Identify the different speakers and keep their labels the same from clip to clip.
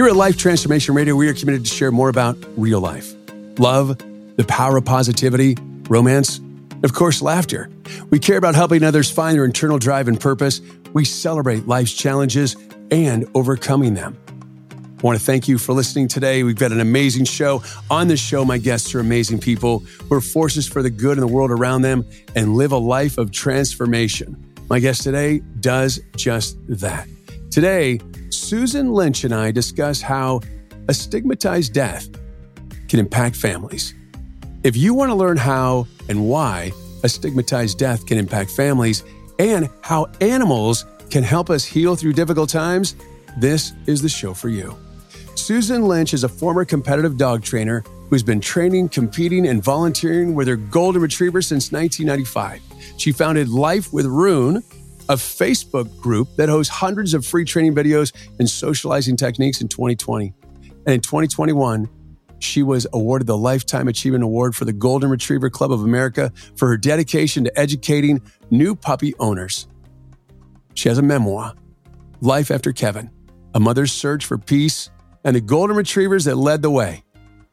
Speaker 1: Here at Life Transformation Radio, we are committed to share more about real life love, the power of positivity, romance, and of course, laughter. We care about helping others find their internal drive and purpose. We celebrate life's challenges and overcoming them. I want to thank you for listening today. We've got an amazing show. On this show, my guests are amazing people who are forces for the good in the world around them and live a life of transformation. My guest today does just that. Today, Susan Lynch and I discuss how a stigmatized death can impact families. If you want to learn how and why a stigmatized death can impact families and how animals can help us heal through difficult times, this is the show for you. Susan Lynch is a former competitive dog trainer who's been training, competing, and volunteering with her golden retriever since 1995. She founded Life with Rune, a Facebook group that hosts hundreds of free training videos and socializing techniques in 2020. And in 2021, she was awarded the Lifetime Achievement Award for the Golden Retriever Club of America for her dedication to educating new puppy owners. She has a memoir, Life After Kevin, a mother's search for peace and the golden retrievers that led the way.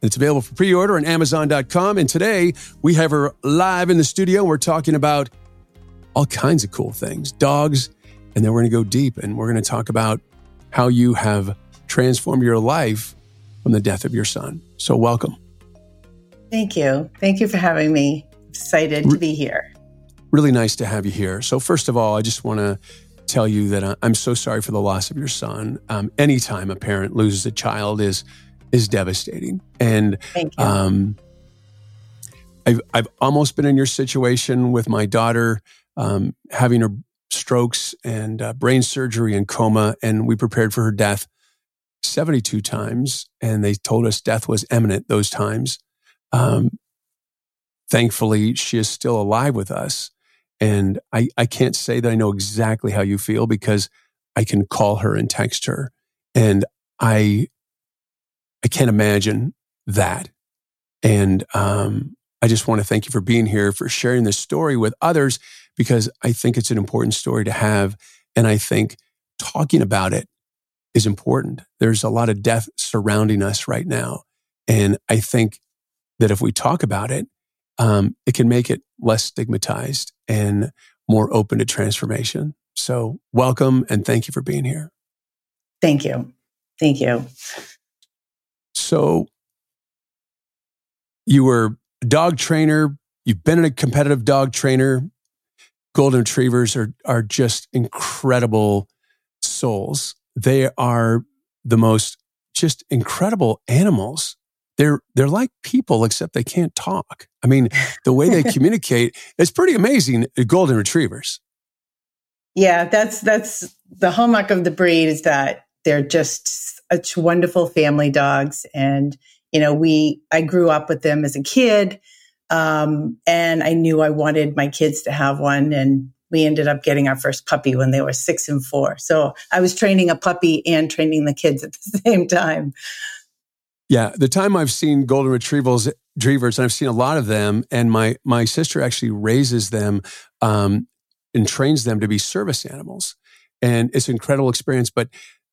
Speaker 1: It's available for pre order on Amazon.com. And today we have her live in the studio. We're talking about all kinds of cool things, dogs. And then we're going to go deep and we're going to talk about how you have transformed your life from the death of your son. So, welcome.
Speaker 2: Thank you. Thank you for having me. Excited to be here.
Speaker 1: Really nice to have you here. So, first of all, I just want to tell you that I'm so sorry for the loss of your son. Um, anytime a parent loses a child is is devastating, and um, I've I've almost been in your situation with my daughter um, having her strokes and uh, brain surgery and coma, and we prepared for her death 72 times, and they told us death was imminent those times. Um, thankfully, she is still alive with us. And I, I can't say that I know exactly how you feel because I can call her and text her. And I, I can't imagine that. And um, I just want to thank you for being here, for sharing this story with others, because I think it's an important story to have. And I think talking about it is important. There's a lot of death surrounding us right now. And I think that if we talk about it, um, it can make it less stigmatized and more open to transformation. So, welcome and thank you for being here.
Speaker 2: Thank you. Thank you.
Speaker 1: So, you were a dog trainer, you've been a competitive dog trainer. Golden retrievers are, are just incredible souls. They are the most just incredible animals they're they're like people except they can't talk. I mean, the way they communicate is pretty amazing. Golden retrievers.
Speaker 2: Yeah, that's that's the hallmark of the breed is that they're just such wonderful family dogs, and you know, we I grew up with them as a kid, um, and I knew I wanted my kids to have one, and we ended up getting our first puppy when they were six and four. So I was training a puppy and training the kids at the same time.
Speaker 1: Yeah, the time I've seen golden retrievals, retrievers, and I've seen a lot of them, and my my sister actually raises them um, and trains them to be service animals, and it's an incredible experience. But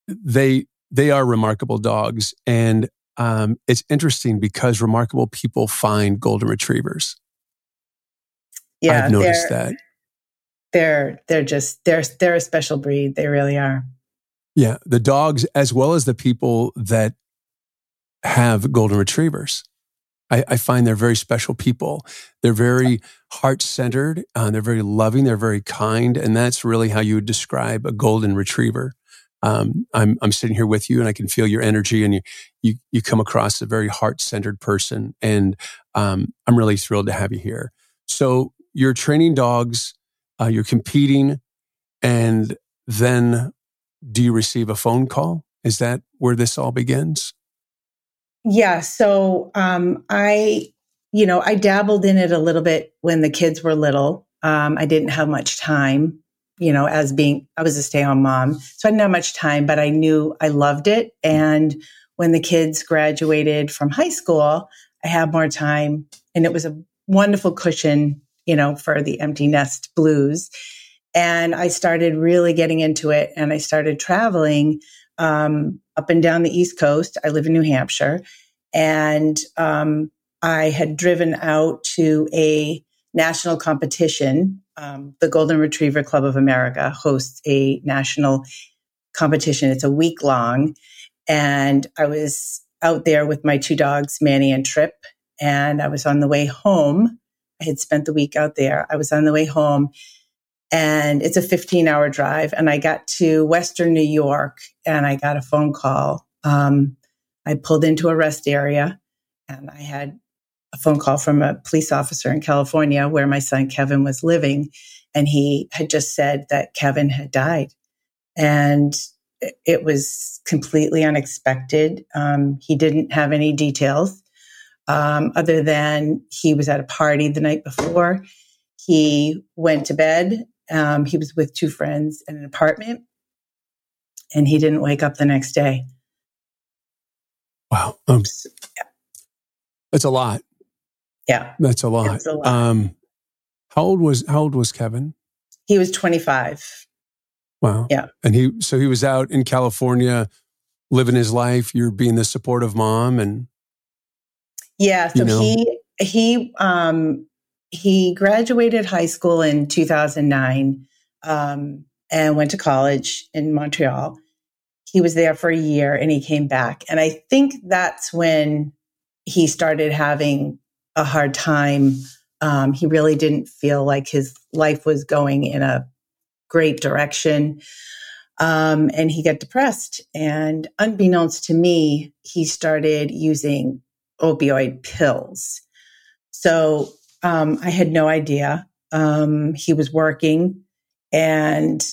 Speaker 1: they they are remarkable dogs, and um, it's interesting because remarkable people find golden retrievers.
Speaker 2: Yeah,
Speaker 1: I've noticed that
Speaker 2: they're they're just they're they're a special breed. They really are.
Speaker 1: Yeah, the dogs as well as the people that have golden retrievers. I, I find they're very special people. They're very heart centered. Uh, they're very loving. They're very kind, and that's really how you would describe a golden retriever. Um, I'm I'm sitting here with you, and I can feel your energy, and you you you come across a very heart centered person, and um, I'm really thrilled to have you here. So you're training dogs, uh, you're competing, and then do you receive a phone call Is that where this all begins?
Speaker 2: Yeah. So um, I, you know, I dabbled in it a little bit when the kids were little. Um, I didn't have much time, you know, as being, I was a stay home mom. So I didn't have much time, but I knew I loved it. And when the kids graduated from high school, I had more time and it was a wonderful cushion, you know, for the empty nest blues. And I started really getting into it and I started traveling um, up and down the East Coast. I live in New Hampshire. And um, I had driven out to a national competition. Um, the Golden Retriever Club of America hosts a national competition. It's a week long. And I was out there with my two dogs, Manny and Trip. And I was on the way home. I had spent the week out there. I was on the way home and it's a 15 hour drive. And I got to Western New York and I got a phone call. Um, I pulled into a rest area and I had a phone call from a police officer in California where my son Kevin was living. And he had just said that Kevin had died. And it was completely unexpected. Um, he didn't have any details um, other than he was at a party the night before. He went to bed um, he was with two friends in an apartment and he didn't wake up the next day.
Speaker 1: Wow. Um, yeah. That's a lot.
Speaker 2: Yeah.
Speaker 1: That's a lot. A lot. Um, how old was, how old was Kevin?
Speaker 2: He was 25.
Speaker 1: Wow.
Speaker 2: Yeah.
Speaker 1: And he, so he was out in California living his life. You're being the supportive mom and.
Speaker 2: Yeah. So you know. he, he, um, he graduated high school in 2009 um, and went to college in Montreal. He was there for a year and he came back. And I think that's when he started having a hard time. Um, he really didn't feel like his life was going in a great direction. Um, and he got depressed. And unbeknownst to me, he started using opioid pills. So um, I had no idea. Um, he was working and,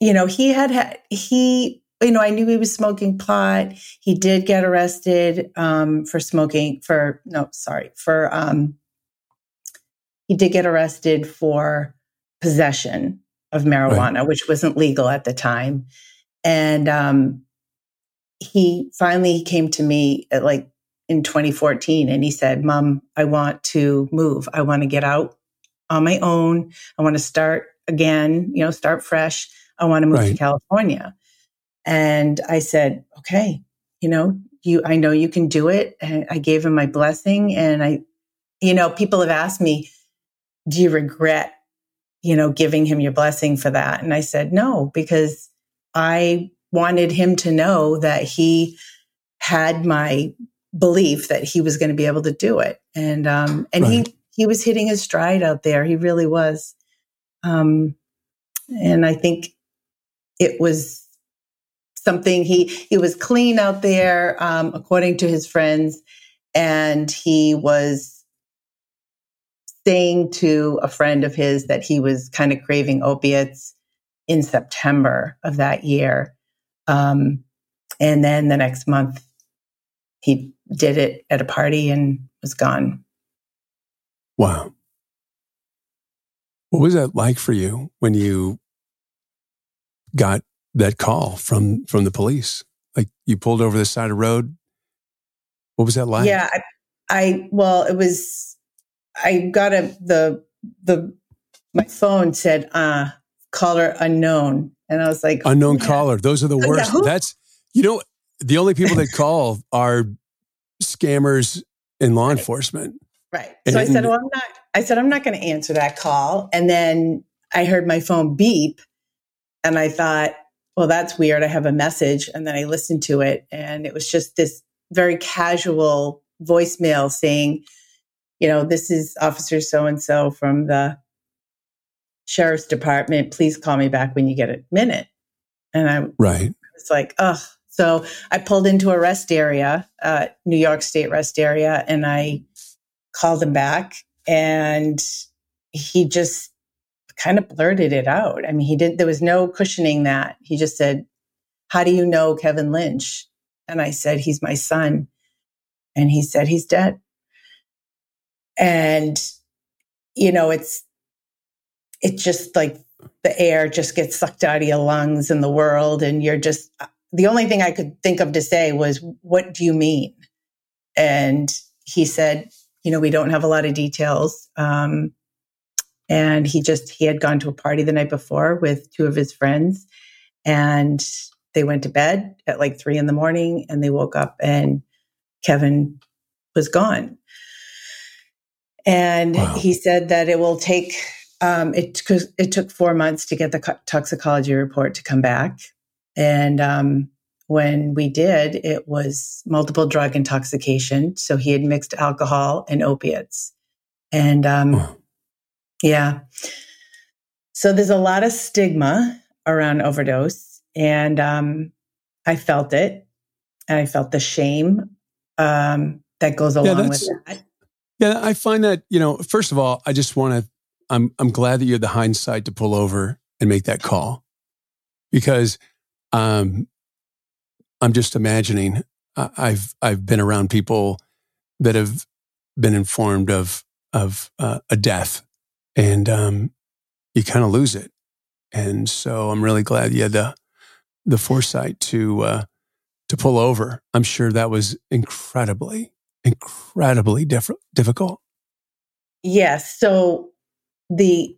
Speaker 2: you know, he had, had, he, you know, I knew he was smoking pot. He did get arrested, um, for smoking for, no, sorry, for, um, he did get arrested for possession of marijuana, right. which wasn't legal at the time. And, um, he finally came to me at like in 2014 and he said, Mom, I want to move. I want to get out on my own. I want to start again, you know, start fresh. I want to move right. to California. And I said, okay, you know, you, I know you can do it. And I gave him my blessing. And I, you know, people have asked me, do you regret, you know, giving him your blessing for that? And I said, no, because I wanted him to know that he had my belief that he was going to be able to do it. And um, and right. he he was hitting his stride out there. He really was. Um, and I think it was something he he was clean out there, um, according to his friends, and he was saying to a friend of his that he was kind of craving opiates in September of that year. Um, and then the next month, he did it at a party and was gone.
Speaker 1: Wow. What was that like for you when you got that call from from the police? Like you pulled over the side of the road. What was that like?
Speaker 2: Yeah, I, I well, it was. I got a the the my phone said uh caller unknown, and I was like
Speaker 1: unknown yeah. caller. Those are the worst. Yeah, That's you know the only people that call are scammers in law right. enforcement.
Speaker 2: Right. So I said, well, I'm not, I said, I'm not going to answer that call. And then I heard my phone beep and I thought, well, that's weird. I have a message. And then I listened to it and it was just this very casual voicemail saying, you know, this is officer so and so from the sheriff's department. Please call me back when you get a minute. And I
Speaker 1: right.
Speaker 2: It's like, oh, so I pulled into a rest area, uh, New York State rest area, and I called him back and he just kind of blurted it out. I mean, he didn't, there was no cushioning that. He just said, How do you know Kevin Lynch? And I said, He's my son. And he said, He's dead. And, you know, it's, it's just like the air just gets sucked out of your lungs in the world. And you're just, the only thing I could think of to say was, What do you mean? And he said, You know, we don't have a lot of details. Um, and he just, he had gone to a party the night before with two of his friends and they went to bed at like three in the morning and they woke up and Kevin was gone. And wow. he said that it will take, um, it, it took four months to get the toxicology report to come back. And um, when we did, it was multiple drug intoxication. So he had mixed alcohol and opiates. And um, yeah. So there's a lot of stigma around overdose. And um, I felt it. And I felt the shame um, that goes along yeah, with that.
Speaker 1: Yeah, I find that, you know, first of all, I just want to, I'm, I'm glad that you had the hindsight to pull over and make that call because um, I'm just imagining I've, I've been around people that have been informed of, of uh, a death and um, you kind of lose it. And so I'm really glad you had the, the foresight to, uh, to pull over. I'm sure that was incredibly, incredibly diff- difficult.
Speaker 2: Yes. So the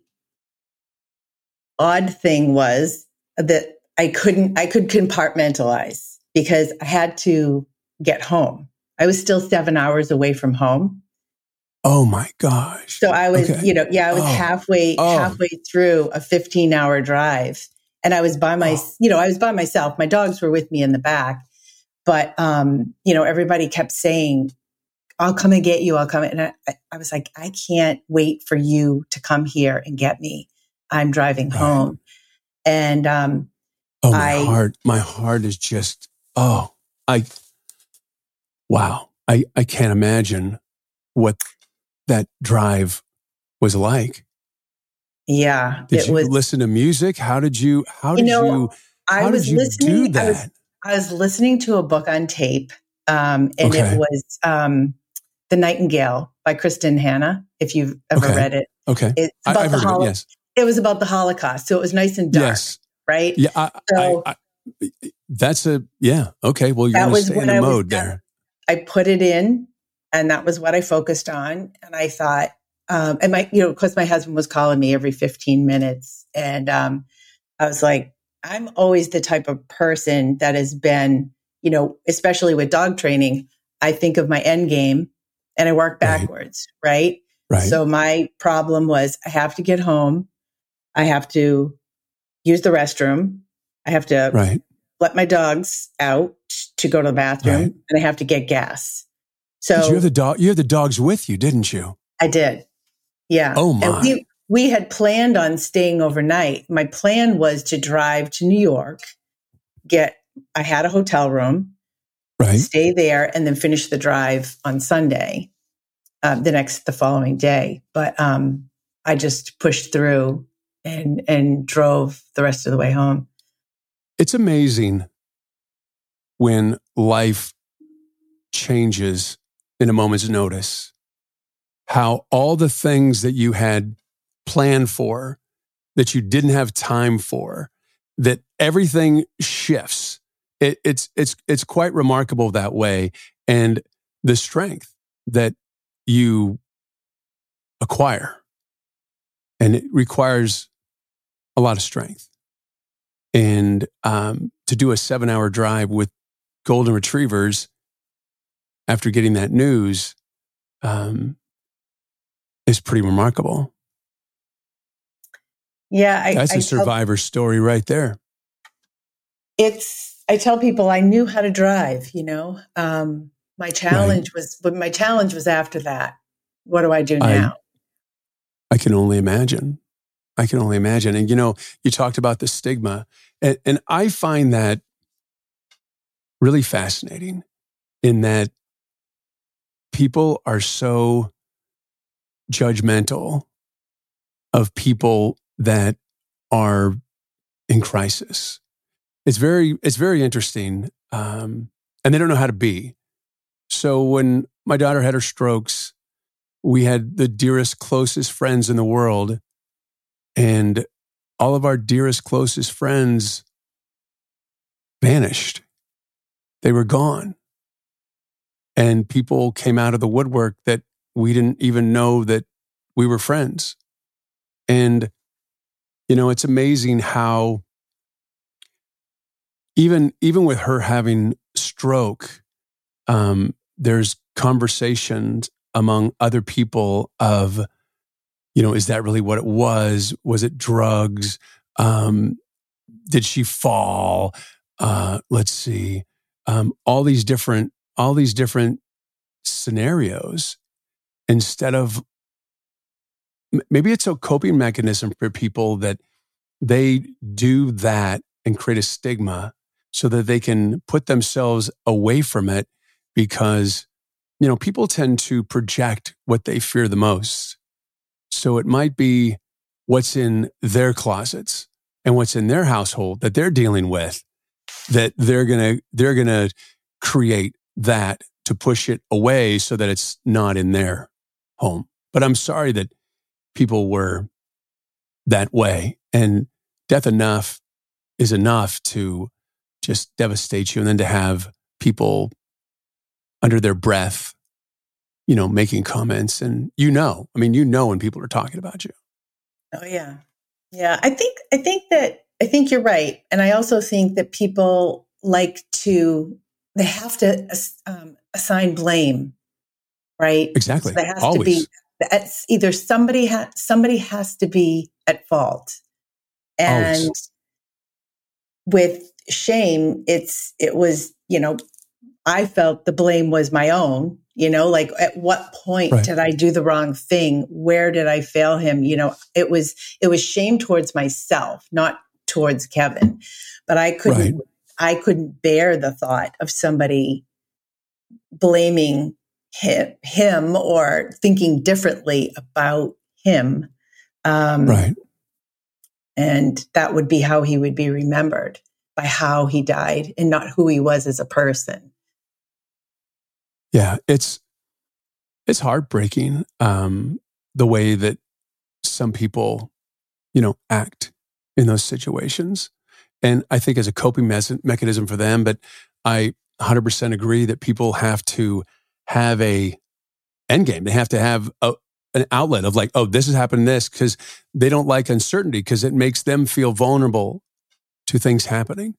Speaker 2: odd thing was that I couldn't, I could compartmentalize because I had to get home. I was still seven hours away from home.
Speaker 1: Oh my gosh.
Speaker 2: So I was, okay. you know, yeah, I was oh. halfway, oh. halfway through a 15 hour drive and I was by my, oh. you know, I was by myself. My dogs were with me in the back, but, um, you know, everybody kept saying, I'll come and get you. I'll come. And I, I was like, I can't wait for you to come here and get me. I'm driving right. home. And, um,
Speaker 1: oh, my I, heart, my heart is just, oh, I, wow. I, I can't imagine what that drive was like.
Speaker 2: Yeah.
Speaker 1: Did you was, listen to music? How did you, how did you, know, you
Speaker 2: I was listening, I was, I was, listening to a book on tape. Um, and okay. it was, um, The Nightingale by Kristin Hannah, if you've ever
Speaker 1: okay.
Speaker 2: read it.
Speaker 1: Okay.
Speaker 2: It's about I, the Holo- it, yes. it was about the Holocaust. So it was nice and dark. Yes. Right.
Speaker 1: Yeah. I, so, that's a, yeah. Okay. Well, you're going to stay in the mode there.
Speaker 2: I put it in and that was what I focused on. And I thought, um, and my, you know, because my husband was calling me every 15 minutes. And um, I was like, I'm always the type of person that has been, you know, especially with dog training, I think of my end game and I work backwards, right?
Speaker 1: right? Right.
Speaker 2: So my problem was I have to get home. I have to use the restroom. I have to
Speaker 1: right.
Speaker 2: let my dogs out to go to the bathroom right. and I have to get gas. So
Speaker 1: you have the dog. You had the dogs with you, didn't you?
Speaker 2: I did. Yeah.
Speaker 1: Oh my. And
Speaker 2: we, we had planned on staying overnight. My plan was to drive to New York, get. I had a hotel room,
Speaker 1: right?
Speaker 2: Stay there, and then finish the drive on Sunday, um, the next the following day. But um, I just pushed through and and drove the rest of the way home.
Speaker 1: It's amazing when life changes in a moment's notice. How all the things that you had planned for, that you didn't have time for, that everything shifts. It, it's it's it's quite remarkable that way, and the strength that you acquire, and it requires a lot of strength. And um, to do a seven-hour drive with golden retrievers after getting that news um, is pretty remarkable.
Speaker 2: Yeah,
Speaker 1: I, that's a survivor tell, story right there.
Speaker 2: It's. I tell people I knew how to drive. You know, um, my challenge right. was, but my challenge was after that. What do I do now?
Speaker 1: I, I can only imagine. I can only imagine. And you know, you talked about the stigma, and, and I find that really fascinating. In that people are so judgmental of people that are in crisis. it's very it's very interesting, um, and they don't know how to be. So when my daughter had her strokes, we had the dearest, closest friends in the world, and all of our dearest, closest friends vanished. They were gone. And people came out of the woodwork that we didn't even know that we were friends. And, you know, it's amazing how even, even with her having stroke, um, there's conversations among other people of, you know, is that really what it was? Was it drugs? Um, did she fall? Uh, let's see, um, all these different, all these different scenarios instead of maybe it's a coping mechanism for people that they do that and create a stigma so that they can put themselves away from it because you know people tend to project what they fear the most. So it might be what's in their closets and what's in their household that they're dealing with that they're going to they're going to create that to push it away so that it's not in their home. But I'm sorry that people were that way and death enough is enough to just devastate you and then to have people under their breath you know making comments and you know i mean you know when people are talking about you
Speaker 2: oh yeah yeah i think i think that I think you're right. And I also think that people like to, they have to um, assign blame, right?
Speaker 1: Exactly.
Speaker 2: So there has
Speaker 1: Always.
Speaker 2: to be, it's either somebody, ha- somebody has to be at fault. And Always. with shame, it's, it was, you know, I felt the blame was my own you know like at what point right. did i do the wrong thing where did i fail him you know it was it was shame towards myself not towards Kevin, but I couldn't, right. I couldn't bear the thought of somebody blaming him, him or thinking differently about him.
Speaker 1: Um, right.
Speaker 2: And that would be how he would be remembered by how he died and not who he was as a person.
Speaker 1: Yeah, it's it's heartbreaking um, the way that some people, you know, act in those situations. And I think as a coping mechanism for them, but I 100% agree that people have to have a end game. They have to have a, an outlet of like, oh, this has happened, this, because they don't like uncertainty because it makes them feel vulnerable to things happening.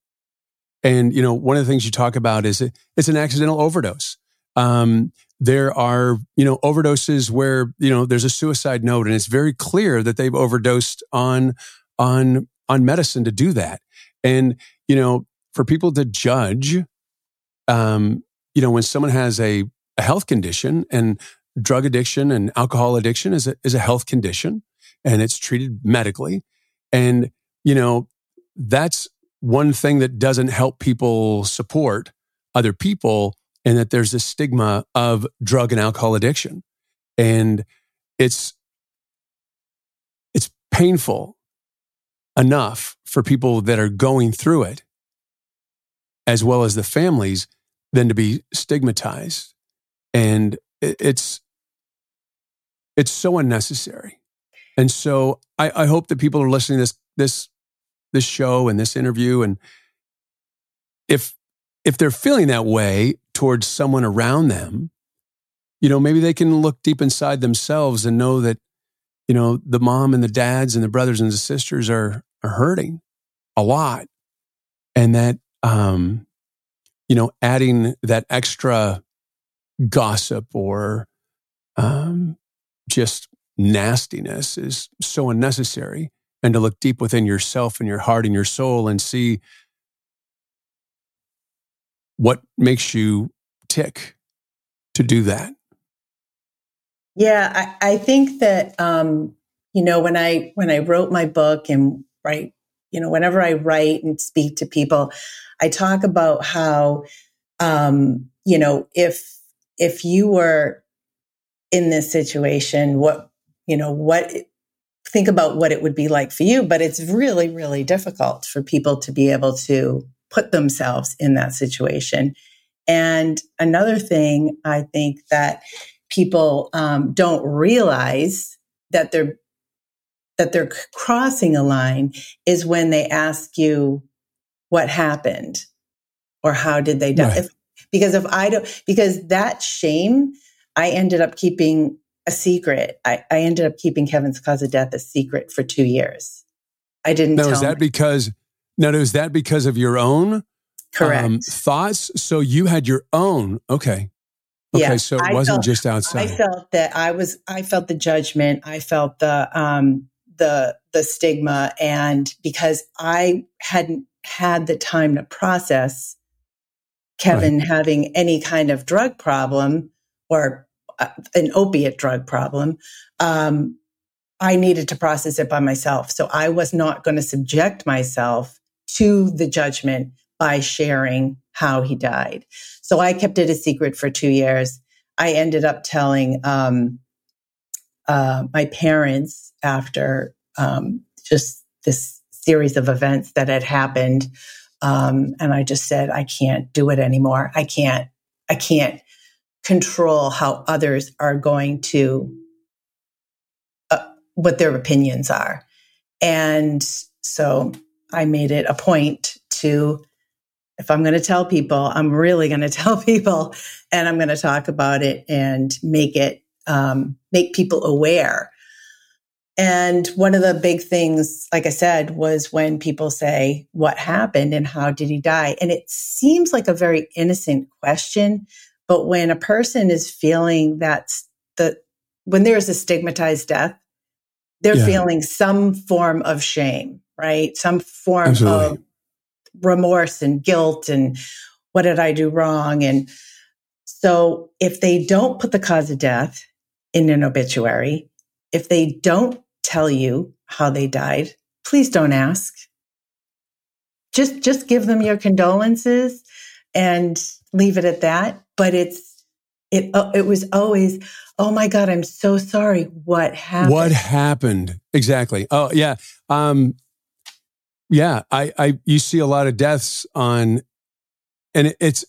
Speaker 1: And, you know, one of the things you talk about is it, it's an accidental overdose. Um, there are, you know, overdoses where, you know, there's a suicide note and it's very clear that they've overdosed on on on medicine to do that. And you know, for people to judge, um, you know, when someone has a, a health condition and drug addiction and alcohol addiction is a, is a health condition and it's treated medically. And, you know, that's one thing that doesn't help people support other people and that there's a stigma of drug and alcohol addiction. And it's, it's painful enough for people that are going through it, as well as the families, than to be stigmatized. And it's it's so unnecessary. And so I, I hope that people are listening to this this this show and this interview. And if if they're feeling that way towards someone around them, you know, maybe they can look deep inside themselves and know that you know, the mom and the dads and the brothers and the sisters are, are hurting a lot. And that, um, you know, adding that extra gossip or, um, just nastiness is so unnecessary. And to look deep within yourself and your heart and your soul and see what makes you tick to do that.
Speaker 2: Yeah, I, I think that um, you know when I when I wrote my book and write, you know, whenever I write and speak to people, I talk about how um, you know if if you were in this situation, what you know what think about what it would be like for you, but it's really, really difficult for people to be able to put themselves in that situation. And another thing I think that people um, don't realize that they're that they're crossing a line is when they ask you what happened or how did they die. Right. If, because if I don't, because that shame, I ended up keeping a secret. I, I ended up keeping Kevin's cause of death a secret for two years. I didn't.
Speaker 1: Now, is that because? Now, is that because of your own
Speaker 2: correct um,
Speaker 1: thoughts? So you had your own. Okay. Okay, yeah, so it I wasn't
Speaker 2: felt,
Speaker 1: just outside.
Speaker 2: I felt that I was. I felt the judgment. I felt the um, the the stigma, and because I hadn't had the time to process Kevin right. having any kind of drug problem or uh, an opiate drug problem, um, I needed to process it by myself. So I was not going to subject myself to the judgment by sharing how he died. So I kept it a secret for two years. I ended up telling um, uh, my parents after um, just this series of events that had happened. Um, and I just said, I can't do it anymore. I can't, I can't control how others are going to, uh, what their opinions are. And so I made it a point to, if I'm going to tell people, I'm really going to tell people and I'm going to talk about it and make it, um, make people aware and one of the big things, like I said, was when people say, What happened and how did he die? And it seems like a very innocent question. But when a person is feeling that the, when there's a stigmatized death, they're yeah. feeling some form of shame, right? Some form Absolutely. of remorse and guilt and what did I do wrong? And so if they don't put the cause of death in an obituary, if they don't tell you how they died, please don't ask. Just just give them your condolences and leave it at that. But it's it uh, it was always, oh my God, I'm so sorry. What happened?
Speaker 1: What happened? Exactly. Oh yeah. Um yeah, I, I you see a lot of deaths on and it, it's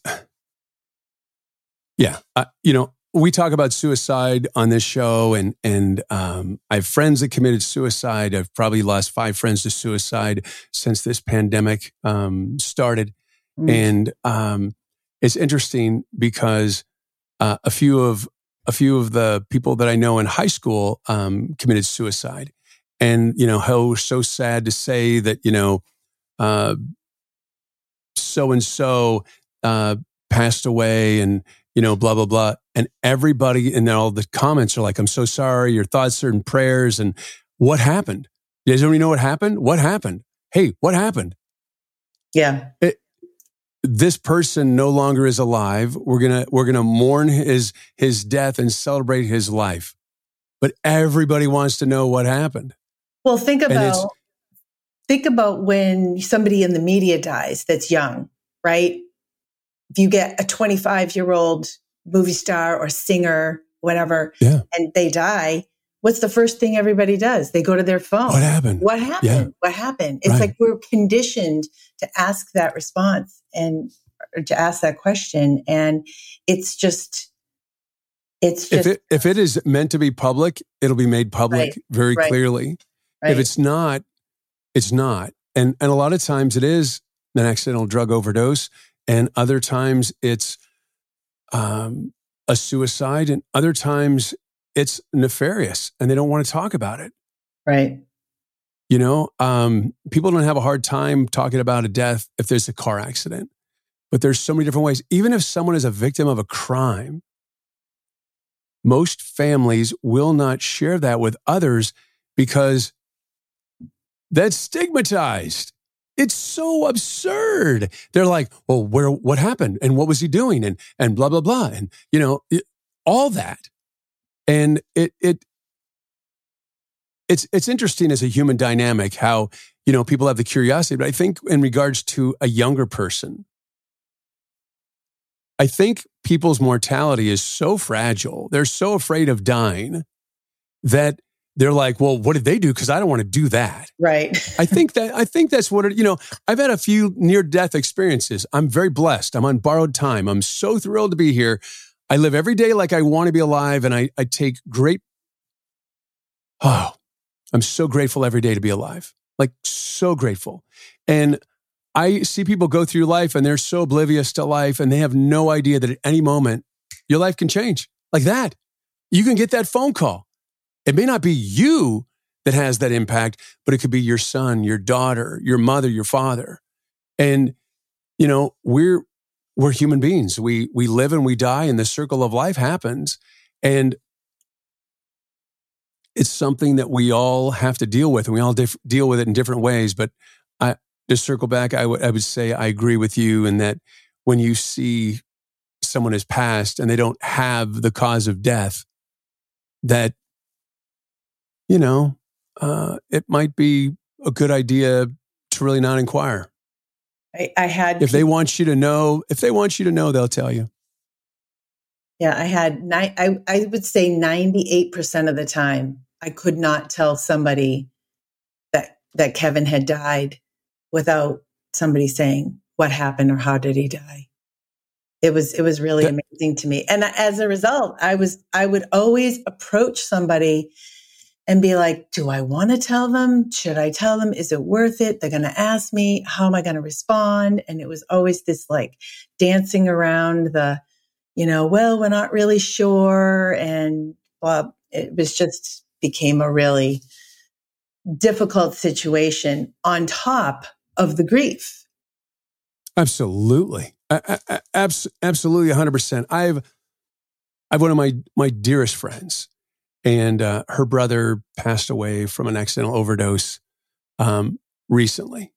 Speaker 1: yeah, I, you know, we talk about suicide on this show, and and um, I have friends that committed suicide. I've probably lost five friends to suicide since this pandemic um, started, mm. and um, it's interesting because uh, a few of a few of the people that I know in high school um, committed suicide, and you know how so sad to say that you know so and so passed away, and you know, blah, blah, blah. And everybody and all the comments are like, I'm so sorry. Your thoughts are in prayers. And what happened? You guys don't even know what happened? What happened? Hey, what happened?
Speaker 2: Yeah.
Speaker 1: It, this person no longer is alive. We're going to, we're to mourn his, his death and celebrate his life. But everybody wants to know what happened.
Speaker 2: Well, think about, think about when somebody in the media dies that's young, right? if you get a 25 year old movie star or singer, whatever, yeah. and they die, what's the first thing everybody does? They go to their phone.
Speaker 1: What happened?
Speaker 2: What happened? Yeah. What happened? It's right. like we're conditioned to ask that response and to ask that question. And it's just, it's just.
Speaker 1: If it, if it is meant to be public, it'll be made public right. very right. clearly. If it's not, it's not. And, and a lot of times it is an accidental drug overdose and other times it's um, a suicide, and other times it's nefarious, and they don't want to talk about it.
Speaker 2: Right.
Speaker 1: You know, um, people don't have a hard time talking about a death if there's a car accident, but there's so many different ways. Even if someone is a victim of a crime, most families will not share that with others because that's stigmatized. It's so absurd. They're like, well, where, what happened? And what was he doing? And, and blah, blah, blah. And, you know, it, all that. And it, it, it's, it's interesting as a human dynamic how, you know, people have the curiosity, but I think in regards to a younger person, I think people's mortality is so fragile. They're so afraid of dying that they're like, well, what did they do? Because I don't want to do that.
Speaker 2: Right.
Speaker 1: I think that I think that's what it, you know. I've had a few near death experiences. I'm very blessed. I'm on borrowed time. I'm so thrilled to be here. I live every day like I want to be alive, and I I take great. Oh, I'm so grateful every day to be alive. Like so grateful, and I see people go through life and they're so oblivious to life, and they have no idea that at any moment your life can change like that. You can get that phone call it may not be you that has that impact, but it could be your son, your daughter, your mother, your father. And, you know, we're, we're human beings. We, we live and we die and the circle of life happens. And it's something that we all have to deal with and we all dif- deal with it in different ways. But I, to circle back, I I would say I agree with you in that when you see someone has passed and they don't have the cause of death, that you know, uh, it might be a good idea to really not inquire.
Speaker 2: I, I had.
Speaker 1: If they want you to know, if they want you to know, they'll tell you.
Speaker 2: Yeah, I had. Ni- I I would say ninety eight percent of the time, I could not tell somebody that that Kevin had died without somebody saying what happened or how did he die. It was it was really that, amazing to me, and as a result, I was I would always approach somebody and be like, do I want to tell them? Should I tell them? Is it worth it? They're going to ask me, how am I going to respond? And it was always this like dancing around the, you know, well, we're not really sure. And well, it was just became a really difficult situation on top of the grief.
Speaker 1: Absolutely. Absolutely 100%. I've, I've one of my, my dearest friends and uh, her brother passed away from an accidental overdose um, recently,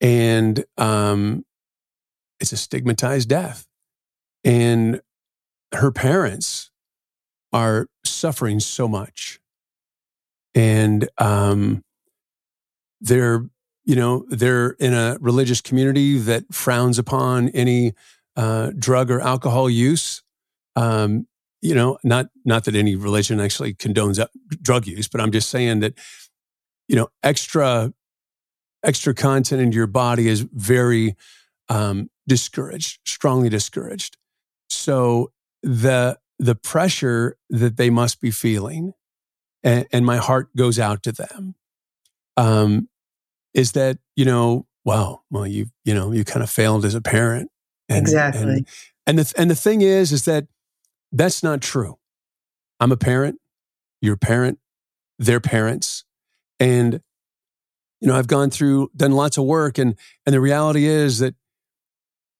Speaker 1: and um, it's a stigmatized death, and her parents are suffering so much, and um, they're you know they're in a religious community that frowns upon any uh, drug or alcohol use. Um, you know, not not that any religion actually condones drug use, but I'm just saying that you know, extra extra content into your body is very um, discouraged, strongly discouraged. So the the pressure that they must be feeling, and, and my heart goes out to them, um, is that you know, wow, well, you you know, you kind of failed as a parent,
Speaker 2: and, exactly.
Speaker 1: And, and the and the thing is, is that that's not true. I'm a parent, you're parent, their parents. And, you know, I've gone through, done lots of work and, and the reality is that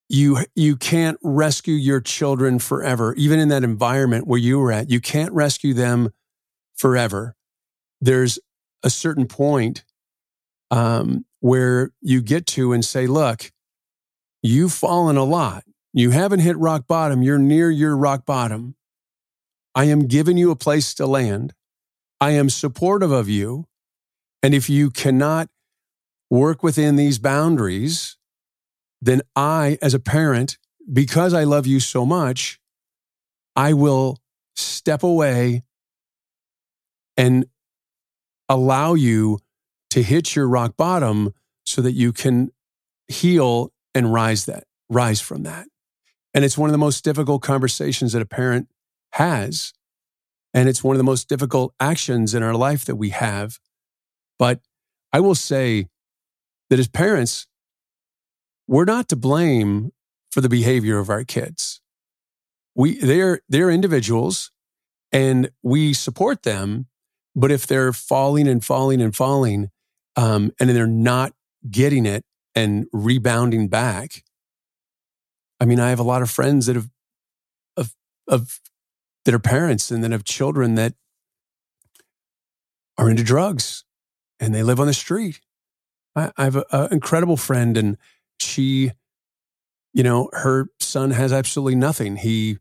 Speaker 1: you, you can't rescue your children forever, even in that environment where you were at. You can't rescue them forever. There's a certain point um, where you get to and say, look, you've fallen a lot. You haven't hit rock bottom. You're near your rock bottom. I am giving you a place to land. I am supportive of you. And if you cannot work within these boundaries, then I, as a parent, because I love you so much, I will step away and allow you to hit your rock bottom so that you can heal and rise that rise from that and it's one of the most difficult conversations that a parent has. And it's one of the most difficult actions in our life that we have. But I will say that as parents, we're not to blame for the behavior of our kids. We, they're, they're individuals and we support them. But if they're falling and falling and falling, um, and they're not getting it and rebounding back, I mean, I have a lot of friends that have, of, of, that are parents and then have children that are into drugs and they live on the street. I, I have an incredible friend and she, you know, her son has absolutely nothing. He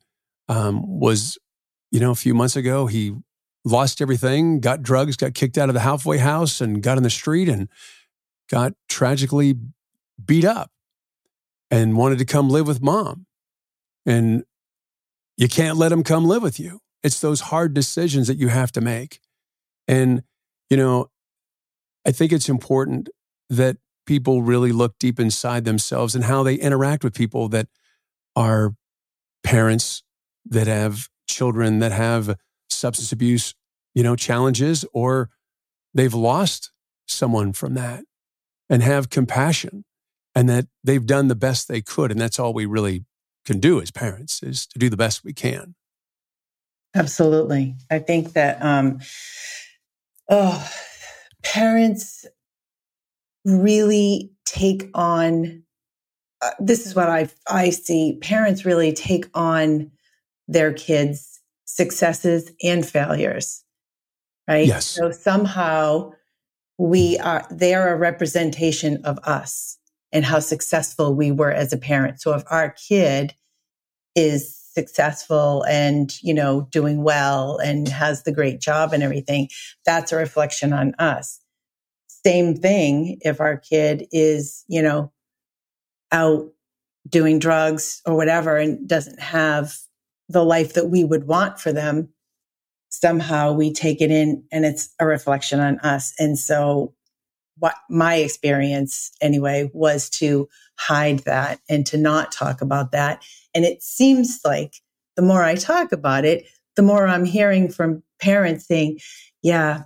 Speaker 1: um, was, you know, a few months ago, he lost everything, got drugs, got kicked out of the halfway house and got in the street and got tragically beat up and wanted to come live with mom. And you can't let them come live with you. It's those hard decisions that you have to make. And, you know, I think it's important that people really look deep inside themselves and how they interact with people that are parents that have children that have substance abuse, you know, challenges or they've lost someone from that and have compassion and that they've done the best they could. And that's all we really can do as parents is to do the best we can.
Speaker 2: Absolutely. I think that, um, oh, parents really take on uh, this is what I I see parents really take on their kids successes and failures right
Speaker 1: yes
Speaker 2: so somehow we are they are a representation of us and how successful we were as a parent. So if our kid is successful and you know doing well and has the great job and everything that's a reflection on us. Same thing if our kid is you know out doing drugs or whatever and doesn't have the life that we would want for them somehow we take it in and it's a reflection on us. And so what my experience anyway was to hide that and to not talk about that and it seems like the more I talk about it, the more I'm hearing from parents saying, yeah,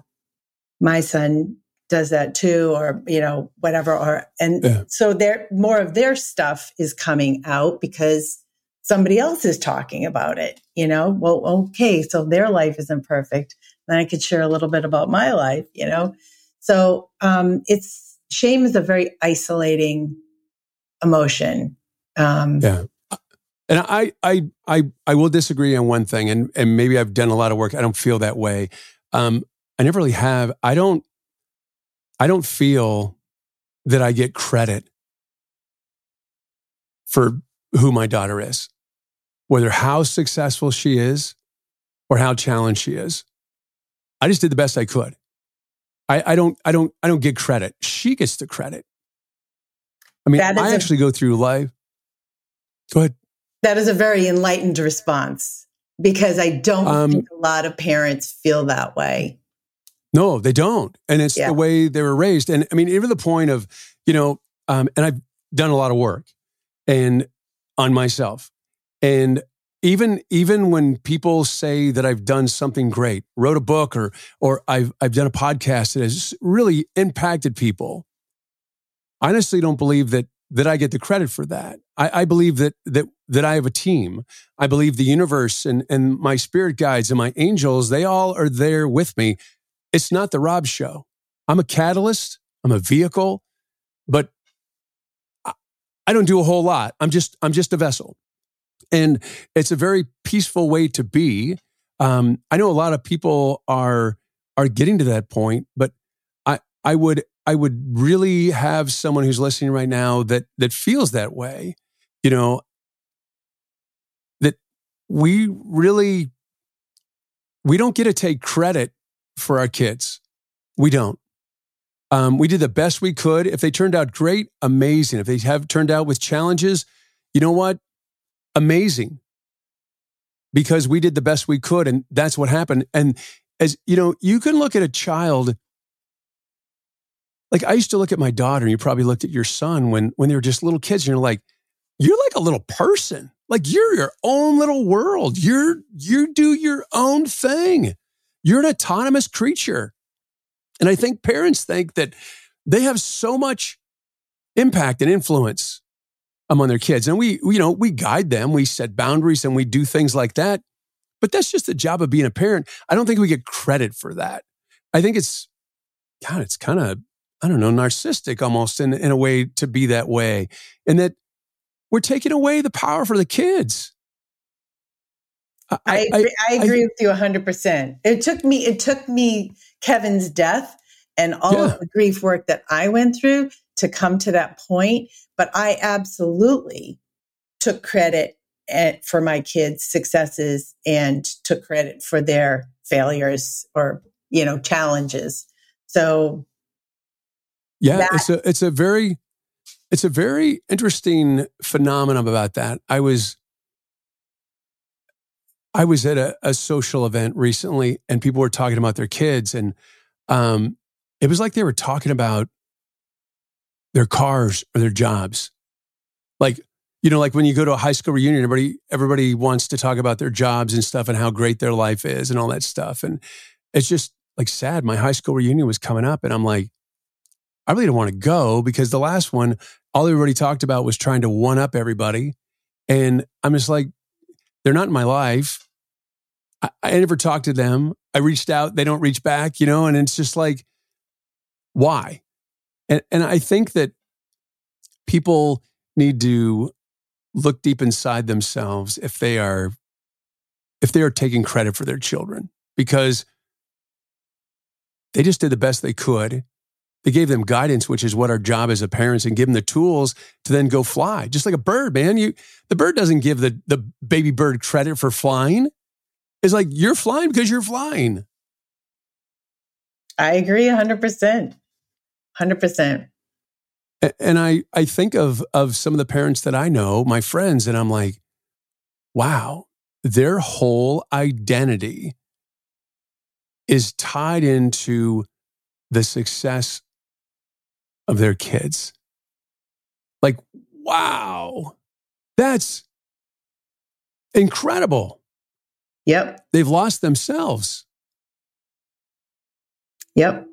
Speaker 2: my son does that too, or, you know, whatever. Or, and yeah. so there, more of their stuff is coming out because somebody else is talking about it, you know? Well, okay. So their life isn't perfect. Then I could share a little bit about my life, you know? So, um, it's shame is a very isolating emotion.
Speaker 1: Um, yeah. And I, I, I, I will disagree on one thing, and and maybe I've done a lot of work. I don't feel that way. Um, I never really have. I don't, I don't feel that I get credit for who my daughter is, whether how successful she is or how challenged she is. I just did the best I could. I, I don't, I don't, I don't get credit. She gets the credit. I mean, I actually go through life. Go ahead.
Speaker 2: That is a very enlightened response because I don't um, think a lot of parents feel that way.
Speaker 1: No, they don't. And it's yeah. the way they were raised. And I mean, even the point of, you know, um, and I've done a lot of work and on myself. And even even when people say that I've done something great, wrote a book or or I've I've done a podcast that has really impacted people, I honestly don't believe that that I get the credit for that. I, I, believe that that that I have a team. I believe the universe and and my spirit guides and my angels, they all are there with me. It's not the Rob show. I'm a catalyst, I'm a vehicle, but I, don't do a whole lot. I'm just I'm just a vessel. And it's a very peaceful way to be. Um, I know a lot of people are are getting to that point, but I I would I would really have someone who's listening right now that that feels that way, you know, that we really we don't get to take credit for our kids. We don't. Um, we did the best we could. If they turned out great, amazing. If they have turned out with challenges, you know what? Amazing. Because we did the best we could, and that's what happened. And as you know, you can look at a child like I used to look at my daughter, and you probably looked at your son when when they were just little kids, and you're like, you're like a little person. Like you're your own little world. You're you do your own thing. You're an autonomous creature. And I think parents think that they have so much impact and influence among their kids. And we, you know, we guide them, we set boundaries and we do things like that. But that's just the job of being a parent. I don't think we get credit for that. I think it's, God, it's kind of I don't know, narcissistic almost in, in a way to be that way. And that we're taking away the power for the kids.
Speaker 2: I, I, agree, I, I agree I, with you 100%. It took me, it took me Kevin's death and all yeah. of the grief work that I went through to come to that point. But I absolutely took credit at, for my kids' successes and took credit for their failures or, you know, challenges. So
Speaker 1: yeah, that- it's a it's a very it's a very interesting phenomenon about that. I was I was at a, a social event recently and people were talking about their kids and um, it was like they were talking about their cars or their jobs. Like, you know, like when you go to a high school reunion, everybody everybody wants to talk about their jobs and stuff and how great their life is and all that stuff. And it's just like sad. My high school reunion was coming up, and I'm like, I really don't want to go because the last one, all everybody talked about was trying to one up everybody. And I'm just like, they're not in my life. I, I never talked to them. I reached out, they don't reach back, you know, and it's just like, why? And, and I think that people need to look deep inside themselves if they are if they are taking credit for their children because they just did the best they could. They gave them guidance which is what our job as a parents and give them the tools to then go fly just like a bird man. You the bird doesn't give the the baby bird credit for flying. It's like you're flying because you're flying.
Speaker 2: I agree 100% 100%
Speaker 1: and I, I think of, of some of the parents that I know, my friends, and I'm like, wow, their whole identity is tied into the success of their kids. Like, wow, that's incredible.
Speaker 2: Yep.
Speaker 1: They've lost themselves.
Speaker 2: Yep.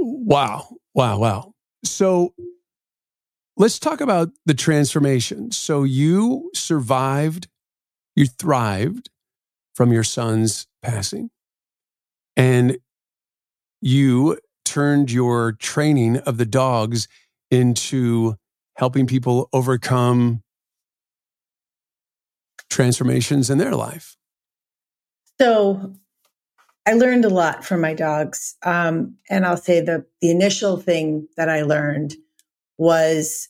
Speaker 1: Wow. Wow. Wow. So let's talk about the transformation. So you survived, you thrived from your son's passing, and you turned your training of the dogs into helping people overcome transformations in their life.
Speaker 2: So I learned a lot from my dogs. Um, and I'll say the, the initial thing that I learned was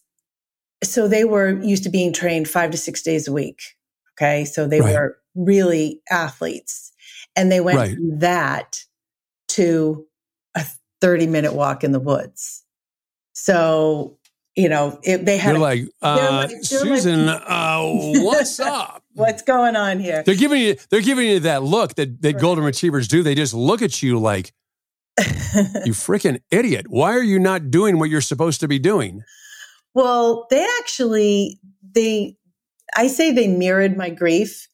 Speaker 2: so they were used to being trained five to six days a week. Okay. So they right. were really athletes. And they went right. from that to a 30 minute walk in the woods. So you know, it, they had.
Speaker 1: You're like, uh, like Susan, like, uh, what's up?
Speaker 2: What's going on here?
Speaker 1: They're giving you, they're giving you that look that, that right. golden retrievers do. They just look at you like, you freaking idiot. Why are you not doing what you're supposed to be doing?
Speaker 2: Well, they actually, they, I say they mirrored my grief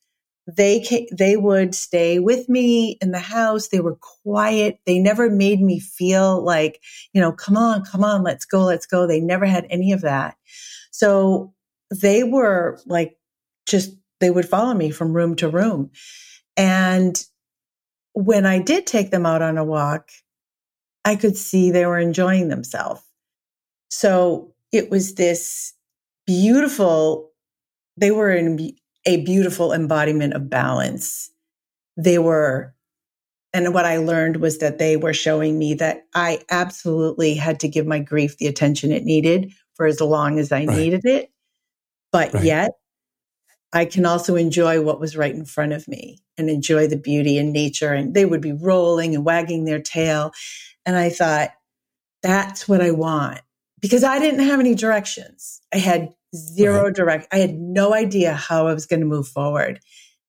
Speaker 2: they came, they would stay with me in the house. They were quiet. They never made me feel like, you know, come on, come on, let's go, let's go. They never had any of that. So they were like, just, they would follow me from room to room. And when I did take them out on a walk, I could see they were enjoying themselves. So it was this beautiful, they were in a beautiful embodiment of balance. They were, and what I learned was that they were showing me that I absolutely had to give my grief the attention it needed for as long as I right. needed it. But right. yet, I can also enjoy what was right in front of me and enjoy the beauty in nature. And they would be rolling and wagging their tail. And I thought, that's what I want because I didn't have any directions. I had zero right. direct. I had no idea how I was going to move forward.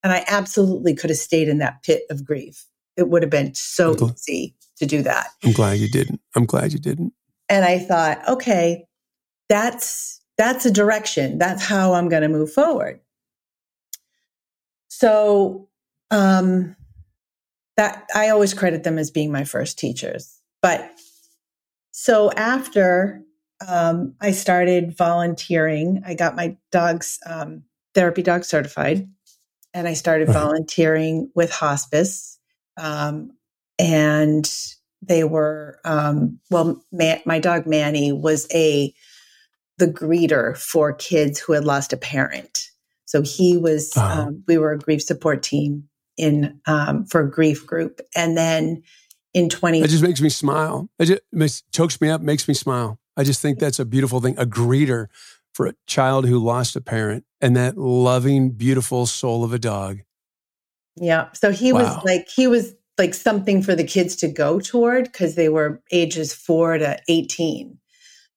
Speaker 2: And I absolutely could have stayed in that pit of grief. It would have been so gl- easy to do that.
Speaker 1: I'm glad you didn't. I'm glad you didn't.
Speaker 2: And I thought, okay, that's that's a direction. That's how I'm going to move forward. So um that I always credit them as being my first teachers. But so after um, I started volunteering. I got my dog's um, therapy dog certified, and I started uh-huh. volunteering with hospice. Um, and they were um, well, my dog Manny was a the greeter for kids who had lost a parent. So he was. Uh-huh. we were a grief support team in um, for a grief group, and then in 20
Speaker 1: it just makes me smile it just chokes me up makes me smile I just think that's a beautiful thing. A greeter for a child who lost a parent and that loving, beautiful soul of a dog.
Speaker 2: Yeah. So he wow. was like, he was like something for the kids to go toward because they were ages four to 18.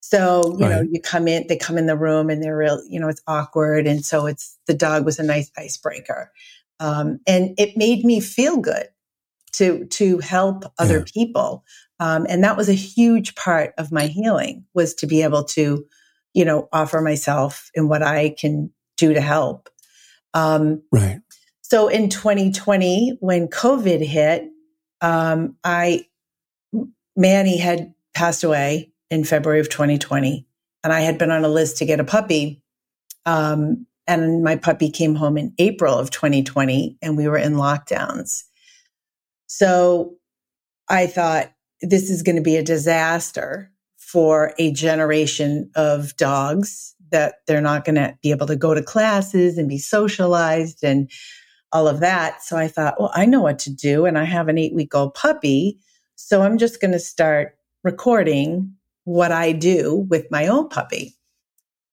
Speaker 2: So, you right. know, you come in, they come in the room and they're real, you know, it's awkward. And so it's the dog was a nice icebreaker. Um, and it made me feel good to, to help other yeah. people. Um, and that was a huge part of my healing was to be able to, you know, offer myself and what I can do to help.
Speaker 1: Um, right.
Speaker 2: So in 2020, when COVID hit, um, I, Manny had passed away in February of 2020, and I had been on a list to get a puppy. Um, and my puppy came home in April of 2020, and we were in lockdowns. So I thought this is going to be a disaster for a generation of dogs that they're not going to be able to go to classes and be socialized and all of that. So I thought, well, I know what to do. And I have an eight week old puppy. So I'm just going to start recording what I do with my own puppy.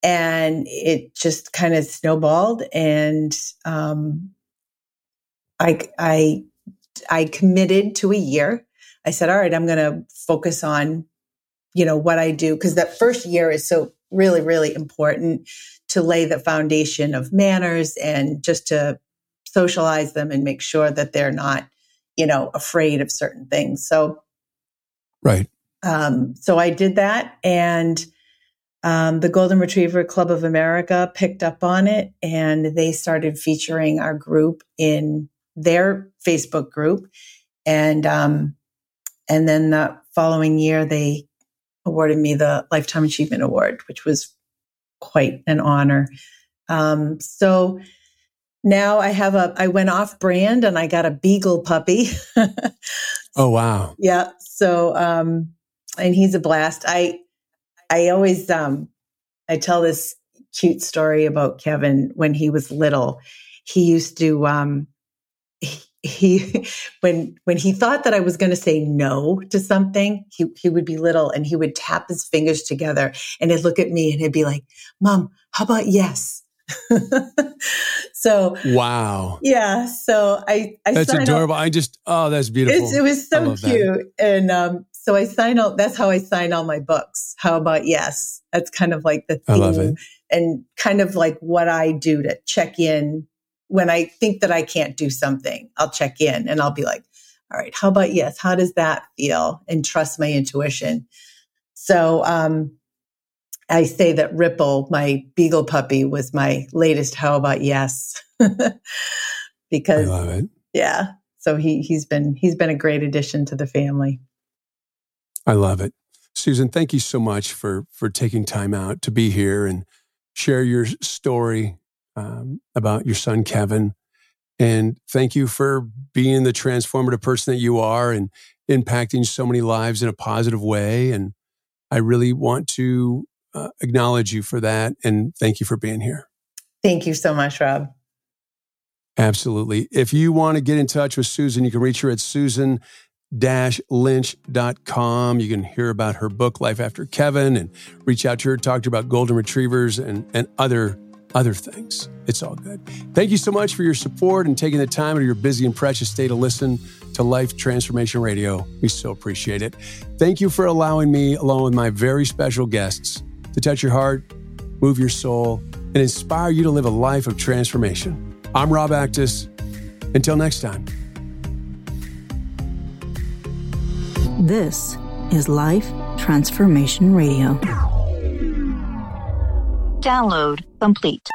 Speaker 2: And it just kind of snowballed. And um, I, I, I committed to a year. I said, all right, I'm going to focus on, you know, what I do. Cause that first year is so really, really important to lay the foundation of manners and just to socialize them and make sure that they're not, you know, afraid of certain things. So,
Speaker 1: right.
Speaker 2: Um, so I did that, and um, the Golden Retriever Club of America picked up on it, and they started featuring our group in their Facebook group, and um, and then the following year they awarded me the Lifetime Achievement Award, which was quite an honor. Um, so now I have a, I went off brand and I got a beagle puppy.
Speaker 1: oh, wow.
Speaker 2: Yeah. So, um, and he's a blast. I, I always, um, I tell this cute story about Kevin when he was little. He used to, um, he, when when he thought that I was going to say no to something, he he would be little and he would tap his fingers together and he'd look at me and he'd be like, "Mom, how about yes?" so
Speaker 1: wow,
Speaker 2: yeah. So I, I
Speaker 1: that's adorable. I just oh, that's beautiful.
Speaker 2: it was so cute, that. and um, so I sign all. That's how I sign all my books. How about yes? That's kind of like the theme,
Speaker 1: I love it,
Speaker 2: and kind of like what I do to check in when I think that I can't do something. I'll check in and I'll be like, all right, how about yes? How does that feel? And trust my intuition. So, um, I say that Ripple, my beagle puppy, was my latest how about yes. because
Speaker 1: I love it.
Speaker 2: Yeah. So he he's been he's been a great addition to the family.
Speaker 1: I love it. Susan, thank you so much for for taking time out to be here and share your story um, about your son Kevin. And thank you for being the transformative person that you are and impacting so many lives in a positive way. And I really want to uh, acknowledge you for that and thank you for being here.
Speaker 2: Thank you so much, Rob.
Speaker 1: Absolutely. If you want to get in touch with Susan, you can reach her at susan lynch.com. You can hear about her book, Life After Kevin, and reach out to her, talk to her about golden retrievers and, and other other things. It's all good. Thank you so much for your support and taking the time out of your busy and precious day to listen to Life Transformation Radio. We so appreciate it. Thank you for allowing me, along with my very special guests, to touch your heart, move your soul, and inspire you to live a life of transformation. I'm Rob Actis. Until next time.
Speaker 3: This is Life Transformation Radio. Download complete.